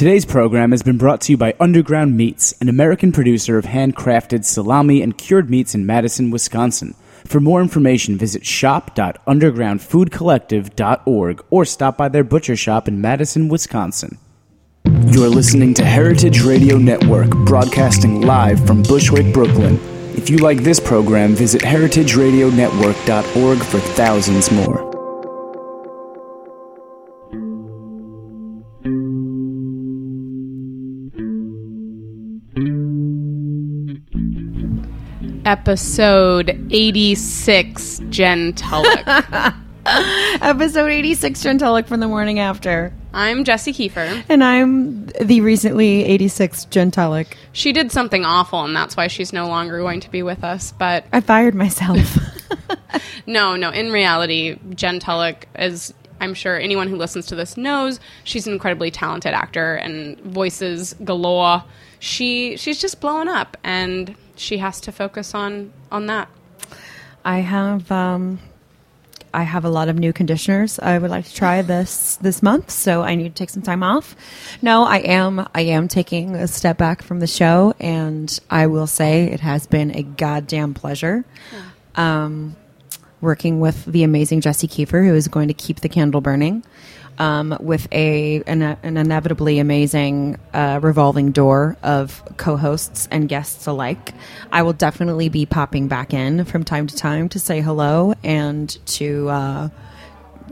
Today's program has been brought to you by Underground Meats, an American producer of handcrafted salami and cured meats in Madison, Wisconsin. For more information, visit shop.undergroundfoodcollective.org or stop by their butcher shop in Madison, Wisconsin. You're listening to Heritage Radio Network, broadcasting live from Bushwick, Brooklyn. If you like this program, visit heritageradionetwork.org for thousands more. Episode 86, Jen Tullock. Episode 86, Jen Tullock from the morning after. I'm Jessie Kiefer. And I'm the recently 86 Jen Tullock. She did something awful, and that's why she's no longer going to be with us. But I fired myself. no, no, in reality, Jen Tullock, as I'm sure anyone who listens to this knows, she's an incredibly talented actor and voices galore. She she's just blowing up, and she has to focus on on that. I have um, I have a lot of new conditioners I would like to try this this month, so I need to take some time off. No, I am I am taking a step back from the show, and I will say it has been a goddamn pleasure. Um, working with the amazing Jessie Kiefer, who is going to keep the candle burning. Um, with a an, an inevitably amazing uh, revolving door of co-hosts and guests alike. I will definitely be popping back in from time to time to say hello and to uh,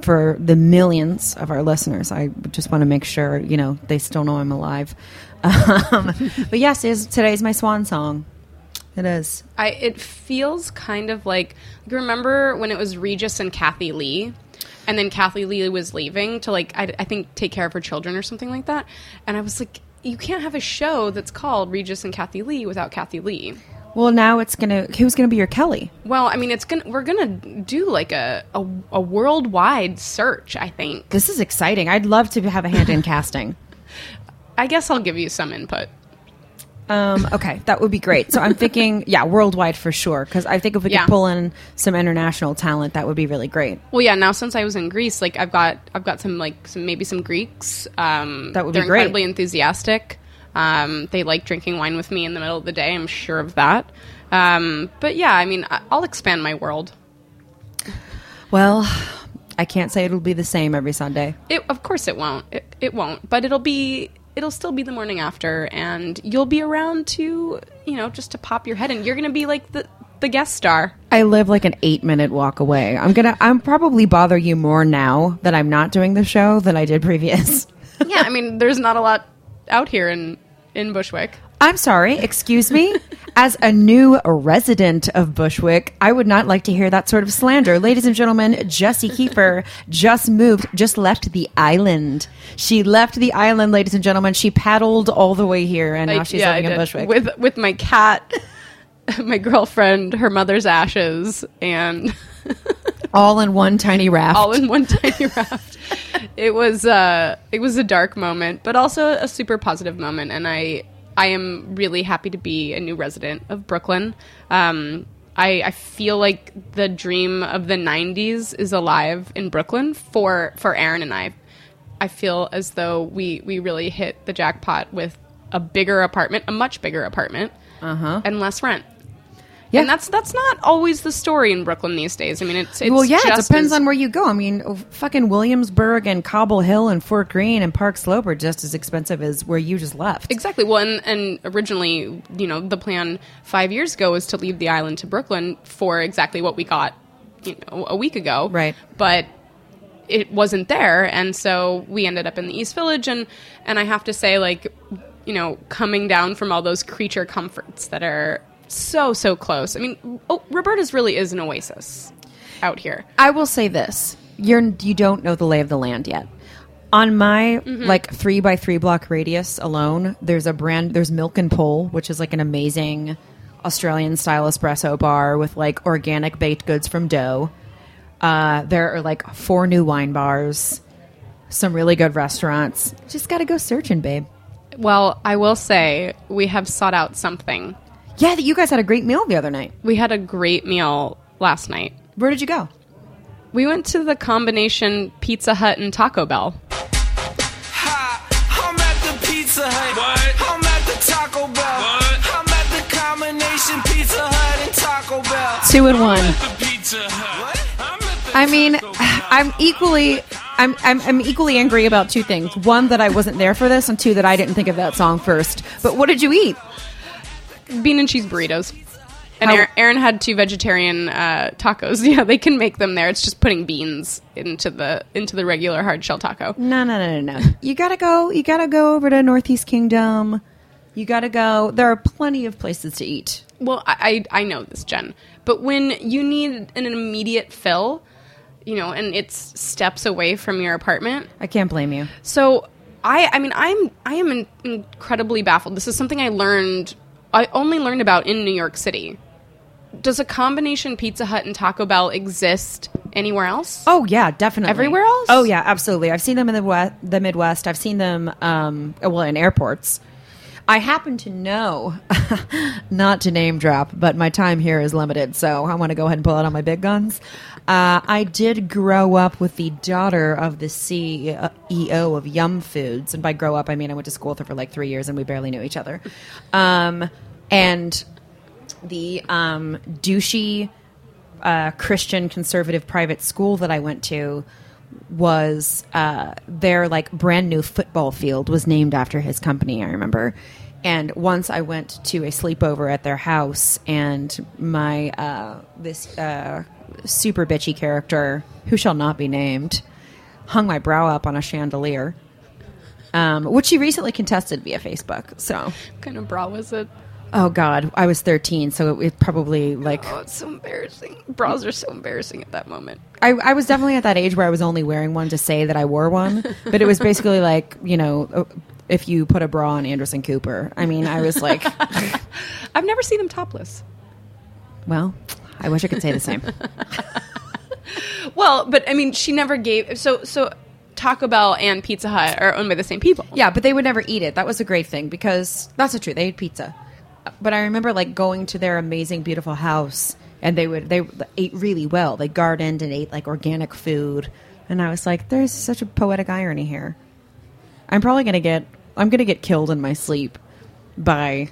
for the millions of our listeners. I just want to make sure you know they still know I'm alive. Um, but yes, today is today's my swan song. It is. I it feels kind of like you remember when it was Regis and Kathie Lee, and then Kathie Lee was leaving to like I, I think take care of her children or something like that, and I was like, you can't have a show that's called Regis and Kathie Lee without Kathie Lee. Well, now it's gonna. Who's gonna be your Kelly? Well, I mean, it's gonna we're gonna do like a a, a worldwide search. I think This is exciting. I'd love to have a hand in casting. I guess I'll give you some input. Um, okay, that would be great. So I'm thinking, yeah, worldwide for sure. Because I think if we Yeah. could pull in some international talent, that would be really great. Well, yeah. Now since I was in Greece, like I've got I've got some like some maybe some Greeks. Um, That would be they're great. incredibly enthusiastic. Um, they like drinking wine with me in the middle of the day. I'm sure of that. Um, but yeah, I mean, I'll expand my world. Well, I can't say it'll be the same every Sunday. It, of course, it won't. It, it won't. But it'll be. It'll still be the morning after, and you'll be around to, you know, just to pop your head in. You're going to be like the the guest star. I live like an eight minute walk away. I'm gonna. I'm probably bother you more now that I'm not doing the show than I did previous. yeah, I mean, there's not a lot out here in in Bushwick. I'm sorry, excuse me. As a new resident of Bushwick, I would not like to hear that sort of slander. Ladies and gentlemen, Jessie Kiefer just moved, just left the island. She left the island, ladies and gentlemen. She paddled all the way here, and now Like, she's yeah, living in. Bushwick. with with my cat, my girlfriend, her mother's ashes, and all in one tiny raft. all in one tiny raft. It was uh, it was a dark moment, but also a super positive moment, and I I am really happy to be a new resident of Brooklyn. Um, I, I feel like the dream of the '90s is alive in Brooklyn for for Aaron and I. I feel as though we we really hit the jackpot with a bigger apartment, a much bigger apartment, uh-huh. and less rent. Yeah. And that's that's not always the story in Brooklyn these days. I mean, it's, it's well, yeah, it depends on where you go. I mean, oh, fucking Williamsburg and Cobble Hill and Fort Greene and Park Slope are just as expensive as where you just left. Exactly. Well, and, and originally, you know, the plan five years ago was to leave the island to Brooklyn for exactly what we got, you know, a week ago. Right. But it wasn't there, and so we ended up in the East Village, and and I have to say, like, you know, coming down from all those creature comforts that are so so close. I mean, oh, Roberta's really is an oasis out here. I will say this: you're you don't know the lay of the land yet. On my like three by three block radius alone, there's a brand. There's Milk and Pull, which is like an amazing Australian style espresso bar with like organic baked goods from dough. Uh, there are like four new wine bars, some really good restaurants. Just got to go searching, babe. Well, I will say we have sought out something. Yeah, that you guys had a great meal the other night. We had a great meal last night. Where did you go? We went to the combination Pizza Hut and Taco Bell. Hi, I'm at the Pizza Hut. I'm at the Taco Bell. I'm at the combination Pizza Hut and Taco Bell. Two and one. The Pizza Hut. I'm at the I mean, I'm equally. I'm, I'm, I'm equally angry about two things. One, that I wasn't there for this, and two, that I didn't think of that song first. But what did you eat? Bean and cheese burritos. And Aaron, Aaron had two vegetarian uh, tacos. Yeah, they can make them there. It's just putting beans into the into the regular hard shell taco. No, no, no, no, no. You gotta go. You gotta go over to Northeast Kingdom. You gotta go. There are plenty of places to eat. Well, I, I I know this, Jen, but when you need an immediate fill, you know, and it's steps away from your apartment, I can't blame you. So I I mean I'm I am in, incredibly baffled. This is something I learned I only learned about in New York City. Does a combination Pizza Hut and Taco Bell exist anywhere else? Oh yeah, definitely. Everywhere else? Oh yeah, absolutely. I've seen them in the west, the Midwest. I've seen them, um, well, in airports. I happen to know, not to name drop, but my time here is limited, so I want to go ahead and pull out all my big guns. Uh, I did grow up with the daughter of the CEO of Yum Foods, and by grow up, I mean I went to school with her for like three years, and we barely knew each other. Um, and the um, douchey uh, Christian conservative private school that I went to was uh, their like brand new football field was named after his company. I remember. And once I went to a sleepover at their house, and my uh, this uh, super bitchy character, who shall not be named, hung my brow up on a chandelier, um, which she recently contested via Facebook. So, What kind of bra was it? oh god, I was thirteen, so it, it probably like Oh, it's so embarrassing. Bras are so embarrassing at that moment. I, I was definitely at that age where I was only wearing one to say that I wore one, but it was basically like you know uh, if you put a bra on Anderson Cooper. I mean, I was like, I've never seen them topless. well, I wish I could say the same. Well, but I mean, she never gave. So so Taco Bell and Pizza Hut are owned by the same people. Yeah, but they would never eat it. That was a great thing because that's the truth. They ate pizza, but I remember like going to their amazing, beautiful house, and they would they ate really well. They gardened and ate like organic food, and I was like, there's such a poetic irony here. I'm probably gonna get I'm gonna get killed in my sleep by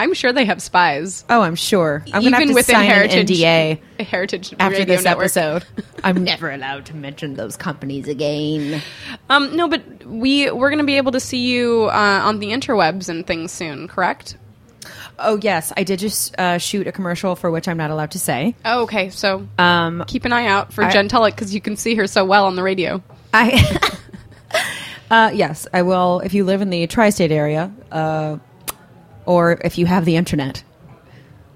I'm sure they have spies. Oh, I'm sure. I'm Even gonna have to within sign Heritage, an NDA Heritage after this Network. episode. I'm never allowed to mention those companies again. Um, no, but we we're going to be able to see you uh, on the interwebs and things soon, correct? Oh yes, I did just uh, shoot a commercial for which I'm not allowed to say. Oh, okay. So Um, keep an eye out for I- Jen Tullock because you can see her so well on the radio. I uh, yes, I will. If you live in the tri-state area, uh, or if you have the internet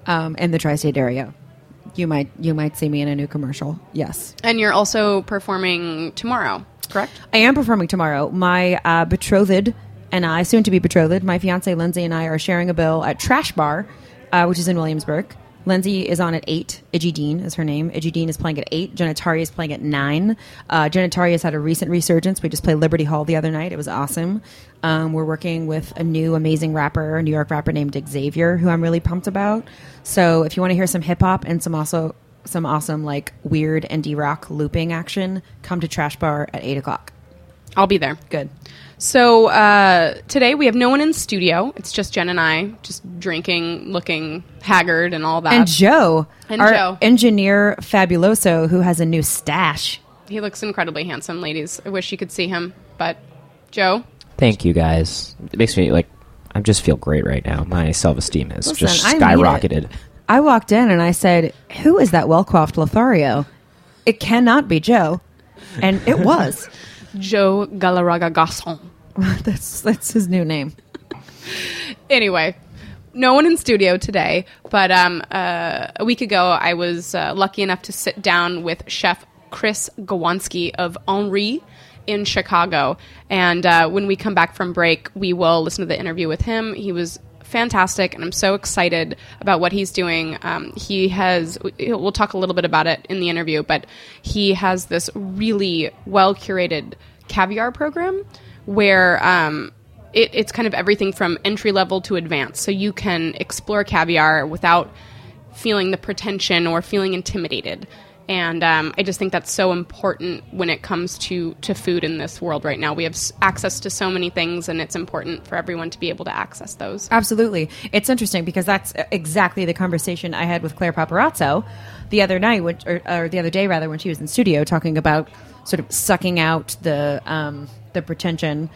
um, in the tri-state area, you might you might see me in a new commercial. Yes. And you're also performing tomorrow, correct? I am performing tomorrow. My uh, betrothed and I, soon to be betrothed, my fiance Lindsay and I are sharing a bill at Trash Bar, uh, which is in Williamsburg. Lindsay is on at eight. Iggy Dean is her name. Iggy Dean is playing at eight. Genitari is playing at nine. Uh, Genitari has had a recent resurgence. We just played Liberty Hall the other night. It was awesome. Um, we're working with a new amazing rapper, a New York rapper named Xavier, who I'm really pumped about. So if you want to hear some hip hop and some also some awesome like weird indie rock looping action, come to Trash Bar at eight o'clock. I'll be there. Good. So uh, today we have no one in studio. It's just Jen and I, just drinking, looking haggard, and all that. And Joe, And our Joe. engineer Fabuloso, who has a new stash. he looks incredibly handsome, ladies. I wish you could see him, but Joe, Thank you guys. It makes me like I just feel great right now. My self esteem has Listen, just I mean skyrocketed. it. I walked in and I said, "Who is that well-coiffed Lothario?" It cannot be Joe, and it was. Joe Galarraga Gasson. that's that's his new name. anyway, no one in studio today, but um, uh, a week ago I was uh, lucky enough to sit down with Chef Chris Gawronski of Henri in Chicago. And uh, when we come back from break, we will listen to the interview with him. He was fantastic, and I'm so excited about what he's doing. Um, he has, we'll talk a little bit about it in the interview, but he has this really well curated caviar program where um, it, it's kind of everything from entry level to advanced. So you can explore caviar without feeling the pretension or feeling intimidated. And um, I just think that's so important when it comes to, to food in this world right now. We have access to so many things, and it's important for everyone to be able to access those. Absolutely. It's interesting because that's exactly the conversation I had with Claire Paparazzo the other night, or, or the other day rather, when she was in studio talking about sort of sucking out the um, the pretension,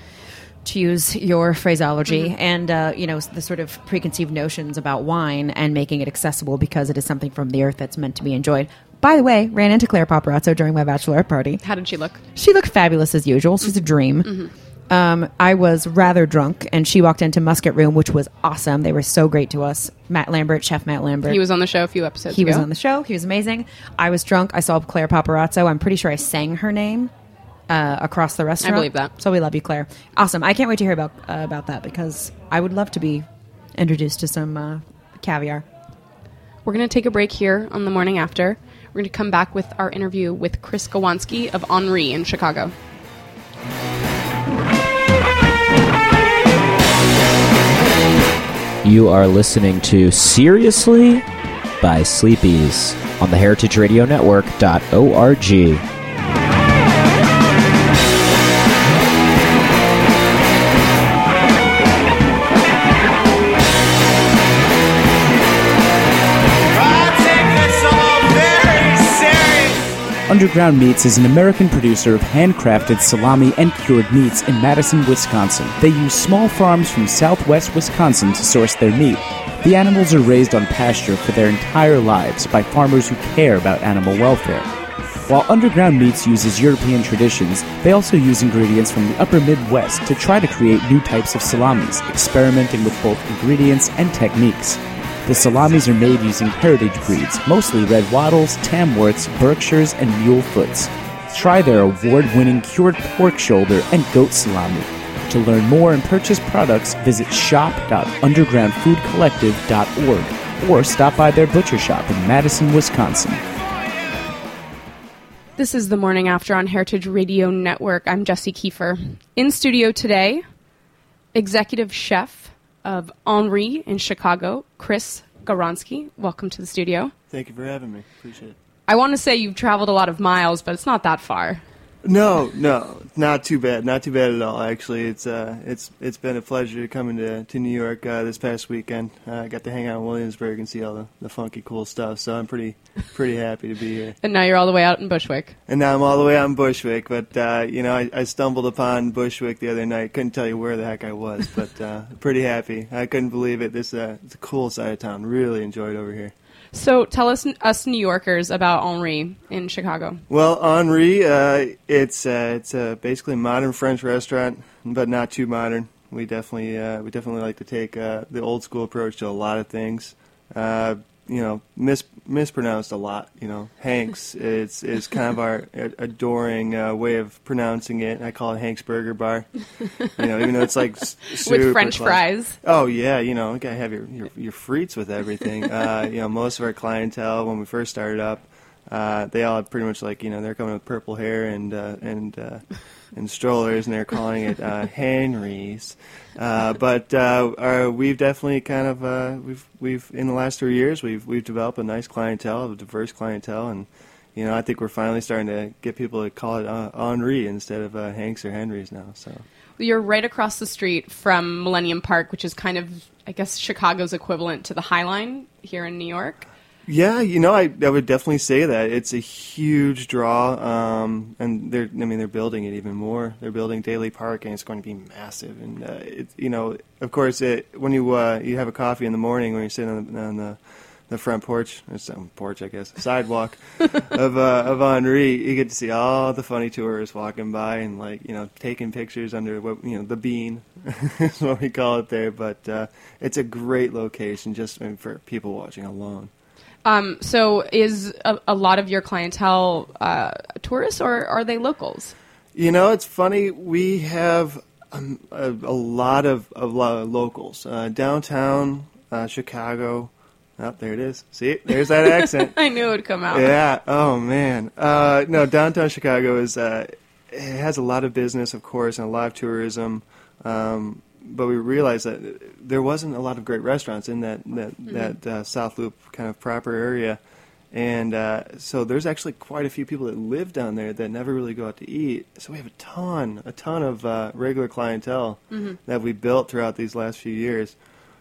to use your phraseology, and uh, you know the sort of preconceived notions about wine and making it accessible because it is something from the earth that's meant to be enjoyed. By the way, ran into Claire Paparazzo during my bachelorette party. How did she look? She looked fabulous as usual. She's a dream. Um, I was rather drunk, and she walked into Musket Room, which was awesome. They were so great to us. Matt Lambert, Chef Matt Lambert. He was on the show a few episodes He ago. was on the show. He was amazing. I was drunk. I saw Claire Paparazzo. I'm pretty sure I sang her name uh, across the restaurant. I believe that. So we love you, Claire. Awesome. I can't wait to hear about uh, about that because I would love to be introduced to some uh, caviar. We're going to take a break here on the morning after. We're going to come back with our interview with Chris Gawronski of Henri in Chicago. You are listening to Seriously by Sleepies on the heritageradionetwork.org. Underground Meats is an American producer of handcrafted salami and cured meats in Madison, Wisconsin. They use small farms from southwest Wisconsin to source their meat. The animals are raised on pasture for their entire lives by farmers who care about animal welfare. While Underground Meats uses European traditions, they also use ingredients from the upper Midwest to try to create new types of salamis, experimenting with both ingredients and techniques. The salamis are made using heritage breeds, mostly red wattles, tamworths, berkshires, and mule foots. Try their award-winning cured pork shoulder and goat salami. To learn more and purchase products, visit shop.undergroundfoodcollective.org or stop by their butcher shop in Madison, Wisconsin. This is the morning after on Heritage Radio Network. I'm Jessie Kiefer. In studio today, executive chef of Henri in Chicago, Chris Gawronski. Welcome to the studio. Thank you for having me. Appreciate it. I want to say you've traveled a lot of miles, but it's not that far. No, no, not too bad. Not too bad at all. Actually, it's uh, it's it's been a pleasure coming to to New York uh, this past weekend. Uh, I got to hang out in Williamsburg and see all the, the funky, cool stuff. So I'm pretty pretty happy to be here. And now you're all the way out in Bushwick. And now I'm all the way out in Bushwick, but uh, you know I, I stumbled upon Bushwick the other night. Couldn't tell you where the heck I was, but uh, pretty happy. I couldn't believe it. This uh, it's a cool side of town. Really enjoyed over here. So tell us, us New Yorkers, about Henri in Chicago. Well, Henri, uh, it's uh, it's uh, basically a modern French restaurant, but not too modern. We definitely uh, we definitely like to take uh, the old school approach to a lot of things. Uh, you know, mis- mispronounced a lot. You know, Hanks is is kind of our adoring uh, way of pronouncing it. I call it Hank's Burger Bar. You know, even though it's like s- With French close. fries. Oh yeah, you know, you gotta have your your, your frites with everything. Uh, you know, most of our clientele when we first started up, uh, they all had pretty much like you know they're coming with purple hair and uh, and uh, and strollers, and they're calling it uh, Henry's. Uh, but uh, our, we've definitely kind of uh, we've we've in the last three years we've we've developed a nice clientele, a diverse clientele, and you know I think we're finally starting to get people to call it uh, Henri instead of uh, Hanks or Henry's now. So. You're right across the street from Millennium Park, which is kind of, I guess, Chicago's equivalent to the High Line here in New York. Yeah, you know, I, I would definitely say that it's a huge draw, um, and they're I mean they're building it even more. They're building Daley Park, and it's going to be massive. And uh, it's you know, of course, it, when you uh, you have a coffee in the morning when you're sitting on the, on the the front porch, or some porch, I guess, sidewalk of uh, of Henri, you get to see all the funny tourists walking by and like you know taking pictures under what you know the bean is what we call it there. But uh, it's a great location just I mean, for people watching alone. Um, so, is a, a lot of your clientele uh, tourists, or are they locals? You know, it's funny. We have um, a, a lot of, of locals uh, downtown uh, Chicago. Oh, there it is. See, there's that accent. I knew it would come out. Yeah. Oh man. Uh, no, downtown Chicago is uh, it has a lot of business, of course, and a lot of tourism. Um, but we realized that there wasn't a lot of great restaurants in that that, that uh, South Loop kind of proper area, And uh, so there's actually quite a few people that live down there that never really go out to eat. So we have a ton, a ton of uh, regular clientele that we built throughout these last few years.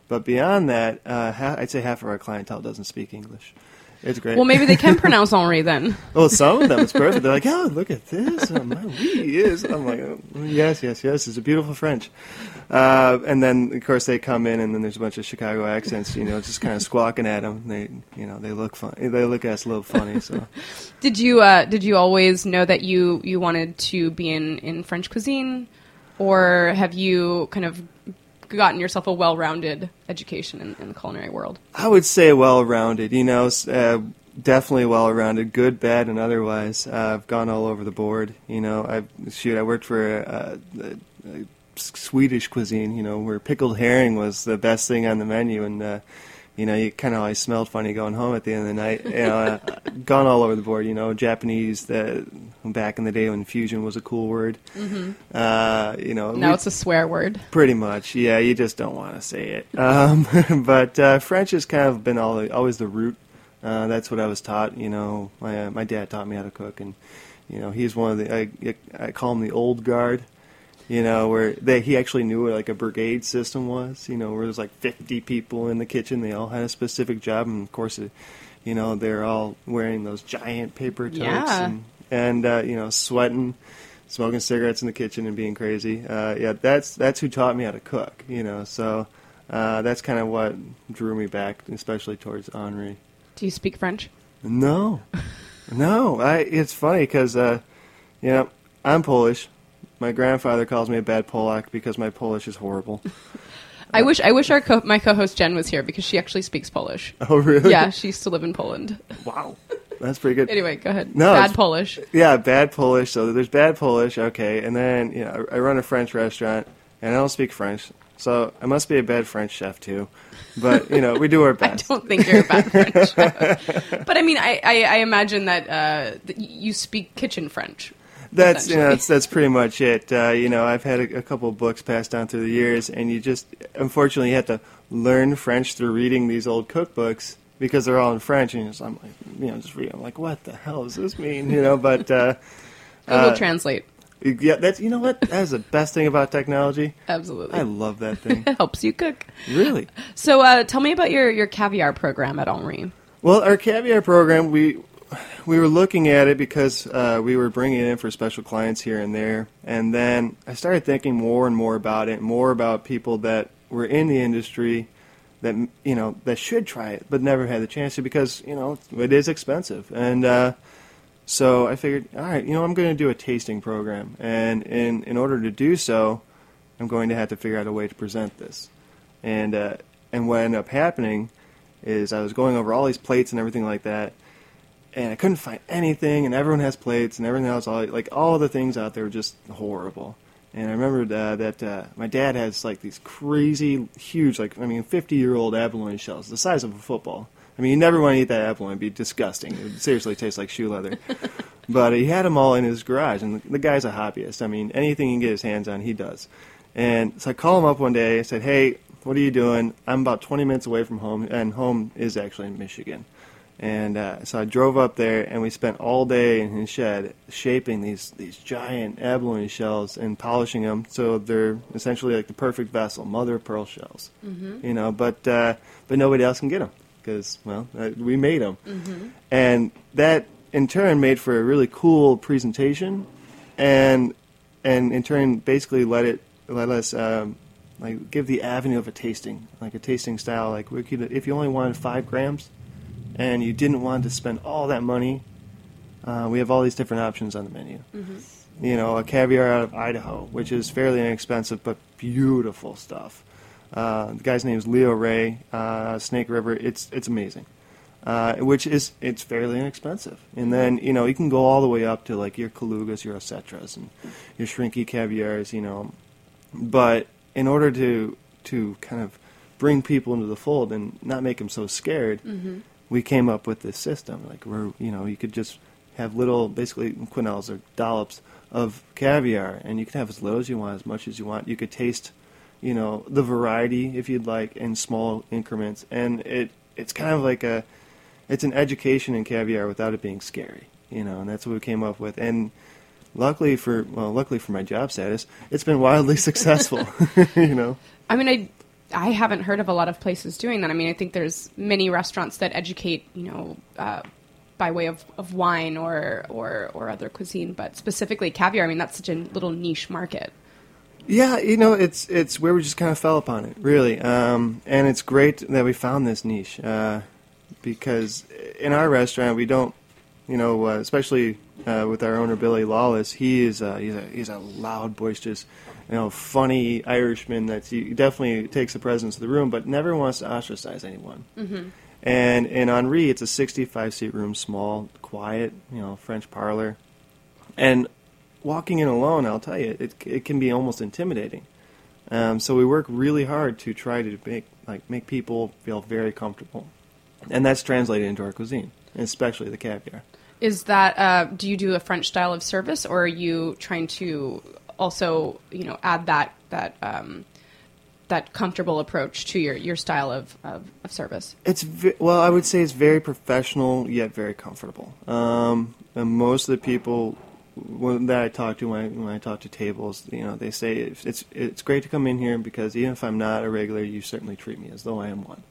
But beyond that, uh, ha- I'd say half of our clientele doesn't speak English. It's great. Well, maybe they can pronounce Henri then. Well, some of them it's perfect. They're like, "Oh, look at this! Oh, my oui is." I'm like, oh, "Yes, yes, yes. It's a beautiful French." Uh, and then, of course, they come in, and then there's a bunch of Chicago accents. You know, just kind of squawking at them. They, you know, they look fun. They look at us a little funny. So, Did you uh, did you always know that you you wanted to be in in French cuisine, or have you kind of gotten yourself a well rounded education in, in the culinary world? I would say well-rounded. You know, uh, definitely well-rounded, good, bad, and otherwise. Uh, I've gone all over the board. You know, I shoot. I worked for uh, a, a Swedish cuisine. You know, where pickled herring was the best thing on the menu, and uh, you know, you kind of always smelled funny going home at the end of the night. You know, uh, gone all over the board. You know, Japanese. The back in the day when fusion was a cool word. Uh, you know, Now we- it's a swear word. Pretty much, yeah. You just don't want to say it. Um, but uh, French has kind of been all, always the root. Uh, that's what I was taught. You know, my uh, my dad taught me how to cook, and you know, he's one of the I, I call him the old guard. You know, where they, he actually knew what like a brigade system was. You know, where there's like 50 people in the kitchen, they all had a specific job, and of course, it, you know, they're all wearing those giant paper toques Yeah. and and uh, you know, sweating smoking cigarettes in the kitchen and being crazy. Uh, yeah, that's that's who taught me how to cook. You know, so uh, that's kind of what drew me back, especially towards Henri. Do you speak French? No, no. I it's funny because uh, you know I'm Polish. My grandfather calls me a bad Polak because my Polish is horrible. I wish I wish our co- my co-host Jen was here because she actually speaks Polish. Oh, really? yeah, she used to live in Poland. Wow, that's pretty good. Anyway, go ahead. No, Bad Polish. Yeah, bad Polish. So there's bad Polish. Okay, and then you know I I run a French restaurant and I don't speak French, so I must be a bad French chef too. But you know we do our best. I don't think you're a bad French. chef. but I mean, I, I, I imagine that, uh, that you speak kitchen French. That's you know, that's that's pretty much it. Uh, you know, I've had a, a couple of books passed down through the years, and you just unfortunately you have to learn French through reading these old cookbooks because they're all in French, and just, I'm like, you know, just reading. I'm like, what the hell does this mean? You know, but uh, Google Uh, Translate. yeah, that's you know what that is the best thing about technology. Absolutely. I love that thing. it helps you cook. really. So uh, tell me about your, your caviar program at Henri. Well, our caviar program, we we were looking at it because uh, we were bringing it in for special clients here and there, and then I started thinking more and more about it, more about people that were in the industry that you know that should try it but never had the chance to because you know it is expensive, and uh, so I figured, all right, you know, I'm going to do a tasting program, and in in order to do so, I'm going to have to figure out a way to present this, and uh, and what ended up happening is I was going over all these plates and everything like that, and I couldn't find anything, and everyone has plates and everything else, all like all the things out there were just horrible. And I remembered uh, that uh, my dad has like these crazy, huge, like I mean, 50 year old abalone shells, the size of a football. I mean, you never want to eat that abalone; it'd be disgusting. It would seriously taste like shoe leather. but he had them all in his garage, and the, the guy's a hobbyist. I mean, anything he can get his hands on, he does. And so I call him up one day. I said, "Hey, what are you doing? I'm about 20 minutes away from home, and home is actually in Michigan." And uh, so I drove up there, and we spent all day in his shed shaping these these giant abalone shells and polishing them so they're essentially like the perfect vessel, mother of pearl shells. You know, but uh, but nobody else can get them because well, uh, we made them, and that in turn made for a really cool presentation, and and in turn basically let it let us um, like give the avenue of a tasting, like a tasting style. Like we could, if you only wanted five grams, and you didn't want to spend all that money, uh, we have all these different options on the menu. You know, a caviar out of Idaho, which is fairly inexpensive but beautiful stuff. Uh, the guy's name is Leo Ray, uh, Snake River. It's it's amazing, uh, which is it's fairly inexpensive. And then you know you can go all the way up to like your Kalugas, your Osetras, and your schrenckii caviars. You know, but in order to to kind of bring people into the fold and not make them so scared, we came up with this system. Like where you know you could just have little, basically quenelles or dollops of caviar, and you can have as little as you want, as much as you want. You could taste, you know, the variety if you'd like in small increments, and it it's kind of like a it's an education in caviar without it being scary, you know, and that's what we came up with. And luckily for well, luckily for my job status, it's been wildly successful, you know. I mean, I I haven't heard of a lot of places doing that. I mean, I think there's many restaurants that educate, you know, uh, by way of, of wine or, or or other cuisine, but specifically caviar. I mean, that's such a little niche market. Yeah, you know, it's it's where we just kind of fell upon it, really, um, and it's great that we found this niche uh, because in our restaurant we don't, you know, uh, especially uh, with our owner Billy Lawless, he is he's a he's a loud, boisterous, you know, funny Irishman that definitely takes the presence of the room, but never wants to ostracize anyone. Mm-hmm. And in Henri, it's a 65 seat room, small, quiet, you know, French parlor, and walking in alone, I'll tell you, it it can be almost intimidating. Um, so we work really hard to try to make like make people feel very comfortable, and that's translated into our cuisine, especially the caviar. Is that uh, do you do a French style of service, or are you trying to also you know add that that um, that comfortable approach to your, your style of, of, of service? It's ve- well, I would say it's very professional yet very comfortable. Um, and most of the people when, that I talk to when I, when I talk to tables, you know, they say it's, it's it's great to come in here because even if I'm not a regular, you certainly treat me as though I am one.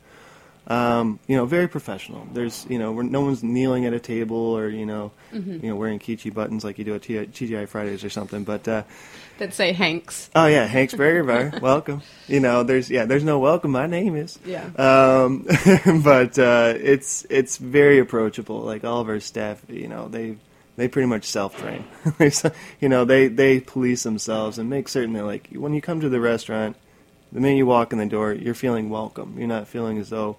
Um, you know, very professional. There's, you know, we're, no one's kneeling at a table or you know, you know, wearing Kichi buttons like you do at TGI Fridays or something. But uh, That say Hanks. oh yeah, Hank's Burger Bar, welcome. You know, there's yeah, there's no welcome. My name is. Yeah. Um, but uh, it's it's very approachable. Like all of our staff, you know, they they pretty much self train. you know, they they police themselves and make certain that like when you come to the restaurant, the minute you walk in the door, you're feeling welcome. You're not feeling as though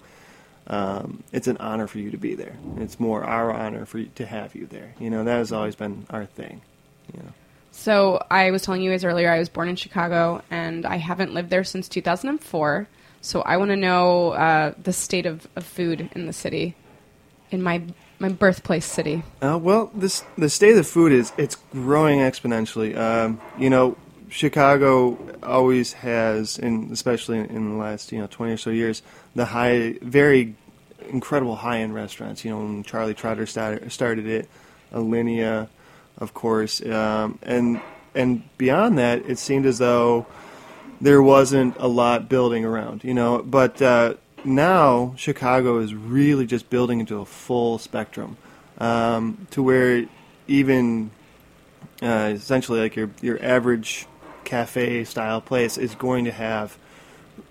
um, it's an honor for you to be there. It's more our honor for you to have you there. You know, that has always been our thing. You know. So I was telling you guys earlier, I was born in Chicago, and I haven't lived there since 2004. So I want to know uh, the state of, of food in the city, in my my birthplace city. Uh, well, this the state of the food is it's growing exponentially. Um, you know, Chicago always has, and especially in the last you know twenty or so years, the high, very incredible high end restaurants. You know, when Charlie Trotter started, started it, Alinea, of course, um, and and beyond that, it seemed as though there wasn't a lot building around. You know, but uh, now Chicago is really just building into a full spectrum, um, to where even uh, essentially like your your average cafe style place is going to have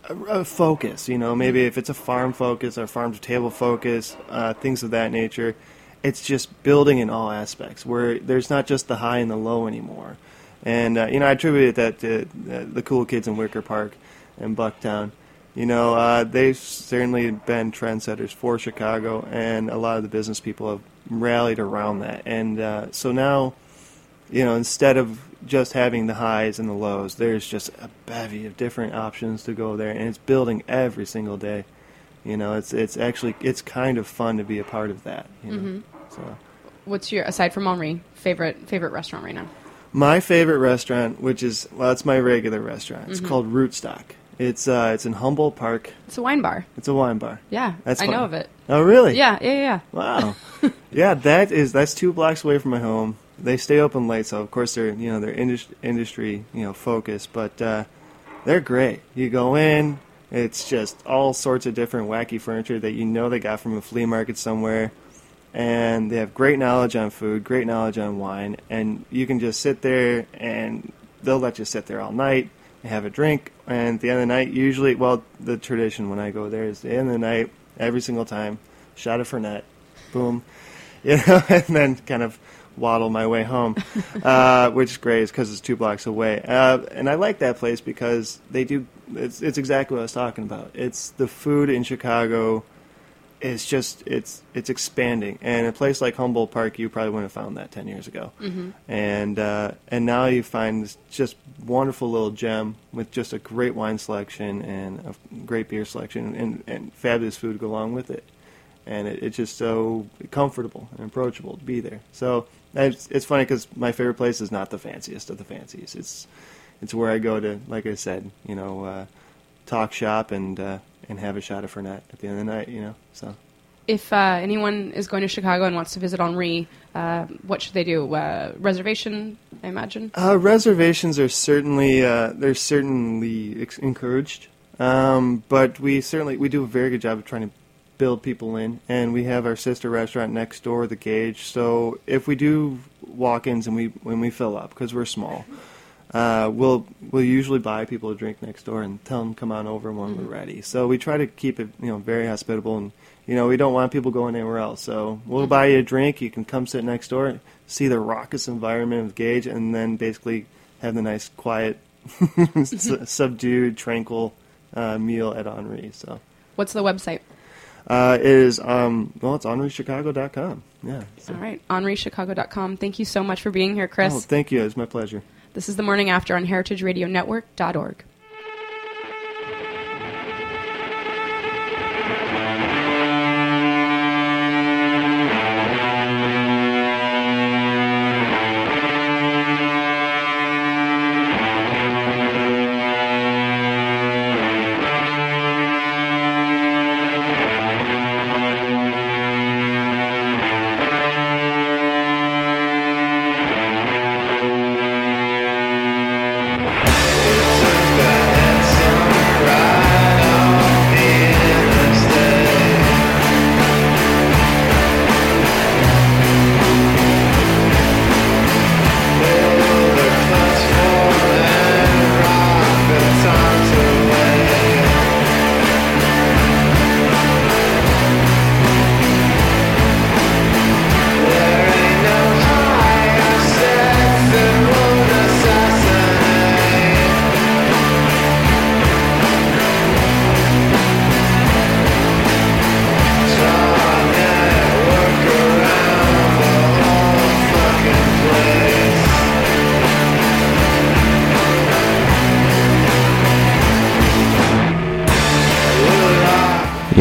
a, a focus. You know, maybe if it's a farm focus or farm to table focus, uh, things of that nature. It's just building in all aspects where there's not just the high and the low anymore. And uh, you know, I attribute that to uh, the cool kids in Wicker Park and Bucktown. You know, uh, they've certainly been trendsetters for Chicago, and a lot of the business people have rallied around that. And uh, so now, you know, instead of just having the highs and the lows, there's just a bevy of different options to go there, and it's building every single day. You know, it's it's actually it's kind of fun to be a part of that. You know? So What's your aside from Henri favorite favorite restaurant right now? my favorite restaurant, which is well, it's my regular restaurant. It's called Rootstock. It's uh, it's in Humboldt Park. It's a wine bar. It's a wine bar. Yeah, That's I fun. know of it. Oh, really? Yeah, yeah, yeah. Wow. yeah, that is that's two blocks away from my home. They stay open late, so of course they're you know they're indus- industry you know focused, but uh, they're great. You go in, it's just all sorts of different wacky furniture that you know they got from a flea market somewhere, and they have great knowledge on food, great knowledge on wine, and you can just sit there and they'll let you sit there all night and have a drink. And at the end of the night, usually, well, the tradition when I go there is the end of the night, every single time, shot of Fernet, boom, you know, and then kind of waddle my way home, uh, which is great because it's two blocks away. Uh, and I like that place because they do. It's it's exactly what I was talking about. It's the food in Chicago. It's just it's it's expanding, and a place like Humboldt Park, you probably wouldn't have found that ten years ago. And uh, and now you find this just wonderful little gem with just a great wine selection and a great beer selection and, and fabulous food to go along with it and it, it's just so comfortable and approachable to be there. So it's, it's funny because my favorite place is not the fanciest of the fancies. It's it's where I go to, like I said, you know, uh, talk shop and uh, and have a shot of Fernet at the end of the night. You know, so if uh, anyone is going to Chicago and wants to visit Henri, uh, what should they do? Uh, reservation, I imagine. Uh, reservations are certainly uh, they're certainly ex- encouraged, um, but we certainly we do a very good job of trying to build people in, and we have our sister restaurant next door, the Gage. So if we do walk-ins and we when we fill up because we're small, uh, we'll we'll usually buy people a drink next door and tell them come on over when we're ready. So we try to keep it you know very hospitable and. You know, we don't want people going anywhere else. So we'll buy you a drink. You can come sit next door, see the raucous environment of Gage, and then basically have the nice, quiet, subdued, tranquil uh, meal at Henri. So What's the website? Uh, is um, well, it's henrichicago.com. Yeah. So. All right, henrichicago.com. Thank you so much for being here, Chris. Oh, thank you. It's my pleasure. This is the morning after on heritageradionetwork.org.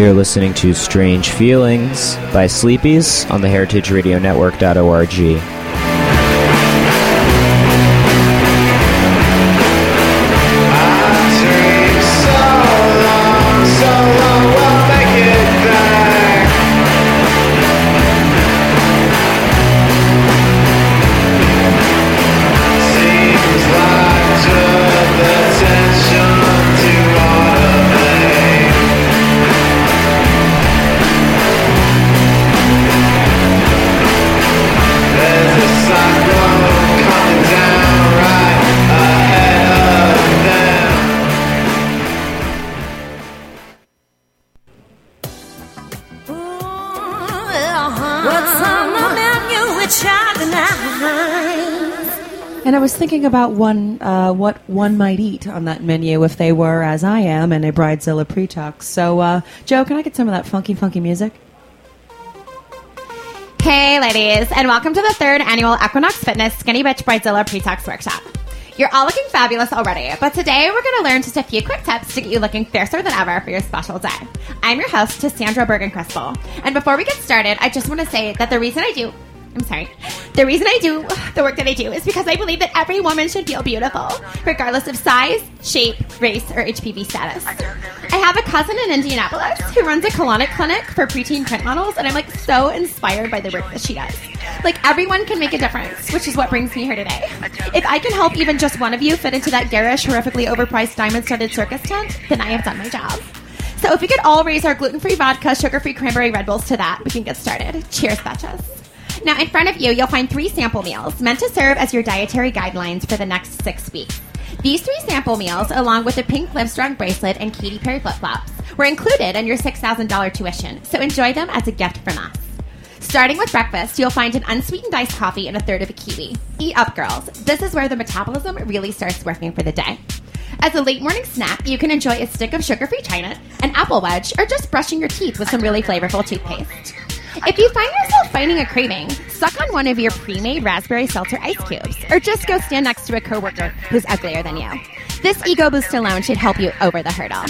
You're listening to Strange Feelings by Sleepies on the heritageradionetwork.org. was thinking about one, uh, what one might eat on that menu if they were, as I am, in a Bridezilla pre-talk. So, uh, Joe, can I get some of that funky, funky music? Hey, ladies, and welcome to the third annual Equinox Fitness Skinny Bitch Bridezilla Pretox Workshop. You're all looking fabulous already, but today we're going to learn just a few quick tips to get you looking fiercer than ever for your special day. I'm your host, Sandra Bergen Crystal, and before we get started, I just want to say that the reason I do I'm sorry. The reason I do the work that I do is because I believe that every woman should feel beautiful, regardless of size, shape, race, or HPV status. I have a cousin in Indianapolis who runs a colonic clinic for preteen print models, and I'm like so inspired by the work that she does. Like everyone can make a difference, which is what brings me here today. If I can help even just one of you fit into that garish, horrifically overpriced diamond-studded circus tent, then I have done my job. So if we could all raise our gluten-free vodka, sugar-free cranberry Red Bulls to that, we can get started. Cheers, betches. Now, in front of you, you'll find three sample meals meant to serve as your dietary guidelines for the next six weeks. These three sample meals, along with a pink Livestrong bracelet and Katy Perry flip flops, were included in your $6,000 tuition, so enjoy them as a gift from us. Starting with breakfast, you'll find an unsweetened iced coffee and a third of a kiwi. Eat up, girls. This is where the metabolism really starts working for the day. As a late morning snack, you can enjoy a stick of sugar free china, an apple wedge, or just brushing your teeth with some really flavorful toothpaste. If you find yourself fighting a craving, suck on one of your pre made raspberry seltzer ice cubes, or just go stand next to a coworker who's uglier than you. This ego boost alone should help you over the hurdle.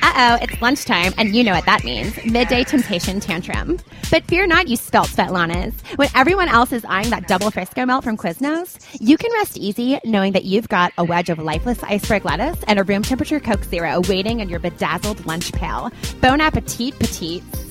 Uh oh, it's lunchtime, and you know what that means midday temptation tantrum. But fear not, you spelt Svetlanas. When everyone else is eyeing that double Frisco melt from Quiznos, you can rest easy knowing that you've got a wedge of lifeless iceberg lettuce and a room temperature Coke Zero waiting in your bedazzled lunch pail. Bon appetit, petites.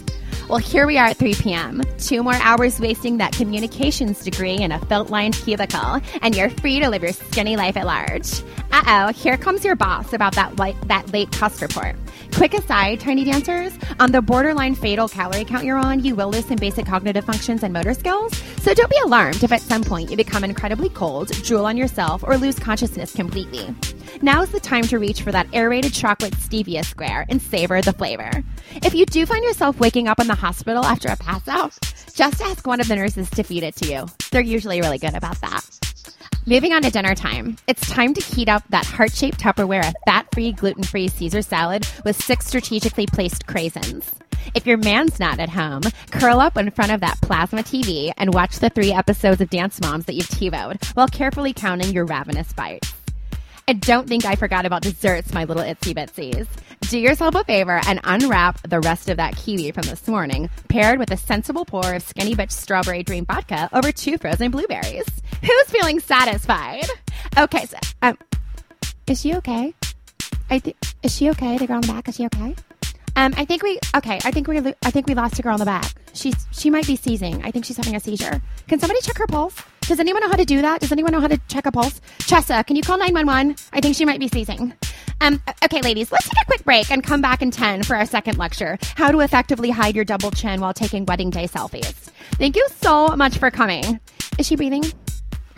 Well, here we are at 3 p.m. Two more hours wasting that communications degree in a felt lined cubicle, and you're free to live your skinny life at large. Uh oh, here comes your boss about that, li- that late cost report. Quick aside, tiny dancers, on the borderline fatal calorie count you're on, you will lose some basic cognitive functions and motor skills. So don't be alarmed if at some point you become incredibly cold, drool on yourself, or lose consciousness completely. Now's the time to reach for that aerated chocolate stevia square and savor the flavor. If you do find yourself waking up in the hospital after a pass out, just ask one of the nurses to feed it to you. They're usually really good about that. Moving on to dinner time. It's time to heat up that heart shaped Tupperware fat free, gluten free Caesar salad with six strategically placed craisins. If your man's not at home, curl up in front of that plasma TV and watch the three episodes of Dance Moms that you've TiVoed while carefully counting your ravenous bites. And don't think I forgot about desserts, my little itsy bitsies. Do yourself a favor and unwrap the rest of that kiwi from this morning, paired with a sensible pour of Skinny Bitch Strawberry Dream Vodka over two frozen blueberries. Who's feeling satisfied? Okay, so, um, is she okay? I is she okay? The girl in the back, is she okay? Um, I think we okay. I think we I think we lost a girl in the back. She's she might be seizing. I think she's having a seizure. Can somebody check her pulse? Does anyone know how to do that? Does anyone know how to check a pulse? Chessa, can you call nine one one? I think she might be seizing. Um, okay, ladies, let's take a quick break and come back in ten for our second lecture: How to effectively hide your double chin while taking wedding day selfies. Thank you so much for coming. Is she breathing?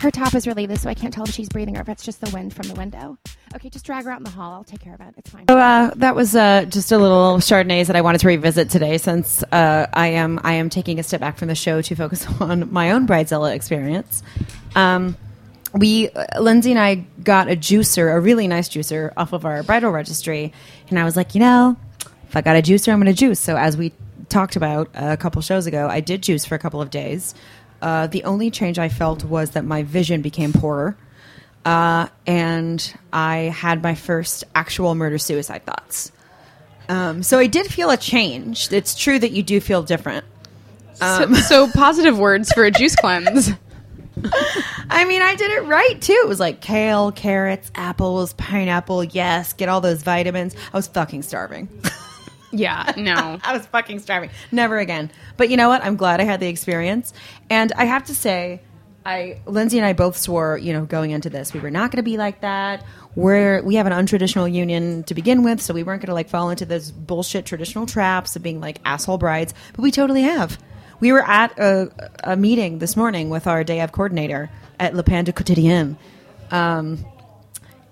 Her top is really loose, so I can't tell if she's breathing or if it's just the wind from the window. Okay, just drag her out in the hall. I'll take care of it. It's fine. So uh, that was uh, just a little Chardonnays that I wanted to revisit today, since uh, I am I am taking a step back from the show to focus on my own bridezilla experience. Um, we uh, Lindsay and I got a juicer, a really nice juicer, off of our bridal registry, and I was like, you know, if I got a juicer, I'm going to juice. So as we talked about a couple shows ago, I did juice for a couple of days. Uh, the only change I felt was that my vision became poorer uh, and I had my first actual murder suicide thoughts. Um, so I did feel a change. It's true that you do feel different. so, so positive words for a juice cleanse. I mean, I did it right too. It was like kale, carrots, apples, pineapple. Yes, get all those vitamins. I was fucking starving. Yeah, no. I was fucking starving. Never again. But you know what? I'm glad I had the experience. And I have to say, I Lindsay and I both swore, you know, going into this, we were not going to be like that. We're we have an untraditional union to begin with, so we weren't going to like fall into those bullshit traditional traps of being like asshole brides. But we totally have. We were at a, a meeting this morning with our day of coordinator at Le Pan du Quotidien, um,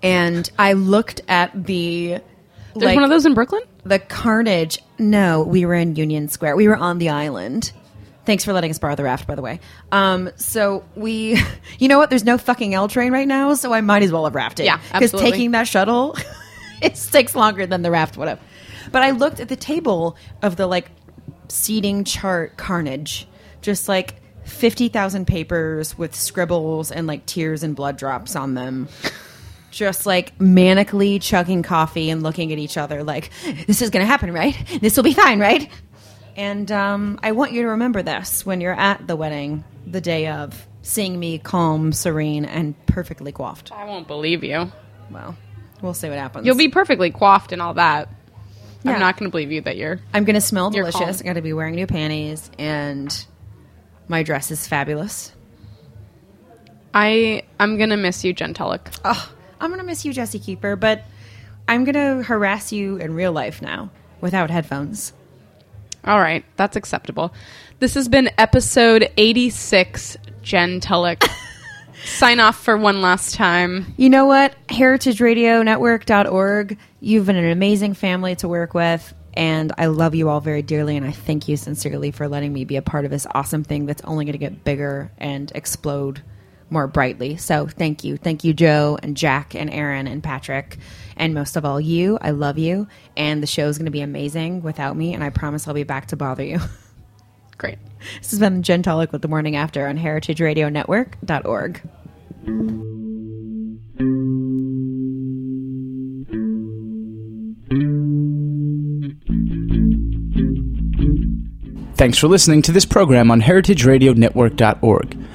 and I looked at the. There's one of those in Brooklyn? The carnage. No, we were in Union Square. We were on the island. Thanks for letting us borrow the raft, by the way. Um, so we, you know what? There's no fucking L train right now, so I might as well have rafted. Yeah, because taking that shuttle, it takes longer than the raft would have. But I looked at the table of the like seating chart carnage, just like fifty thousand papers with scribbles and like tears and blood drops on them. Just like manically chugging coffee and looking at each other, like this is going to happen, right? This will be fine, right? And um, I want you to remember this when you're at the wedding, the day of, seeing me calm, serene, and perfectly coiffed. I won't believe you. Well, we'll see what happens. You'll be perfectly coiffed and all that. Yeah. I'm not going to believe you that you're. I'm going to smell delicious. calm. I'm going to be wearing new panties, and my dress is fabulous. I I'm going to miss you, Jen Tullock. Oh, I'm going to miss you, Jessie Kiefer, but I'm going to harass you in real life now without headphones. All right, that's acceptable. This has been episode 86, Jen Tullock. Sign off for one last time. You know what? HeritageRadioNetwork.org. You've been an amazing family to work with, and I love you all very dearly, and I thank you sincerely for letting me be a part of this awesome thing that's only going to get bigger and explode more brightly. So thank you. Thank you, Joe and Jack and Aaron and Patrick. And most of all, you. I love you. And the show is going to be amazing without me, and I promise I'll be back to bother you. Great. this has been Jen Tullock with the Morning After on HeritageRadioNetwork.org. Thanks for listening to this program on heritageradionetwork.org.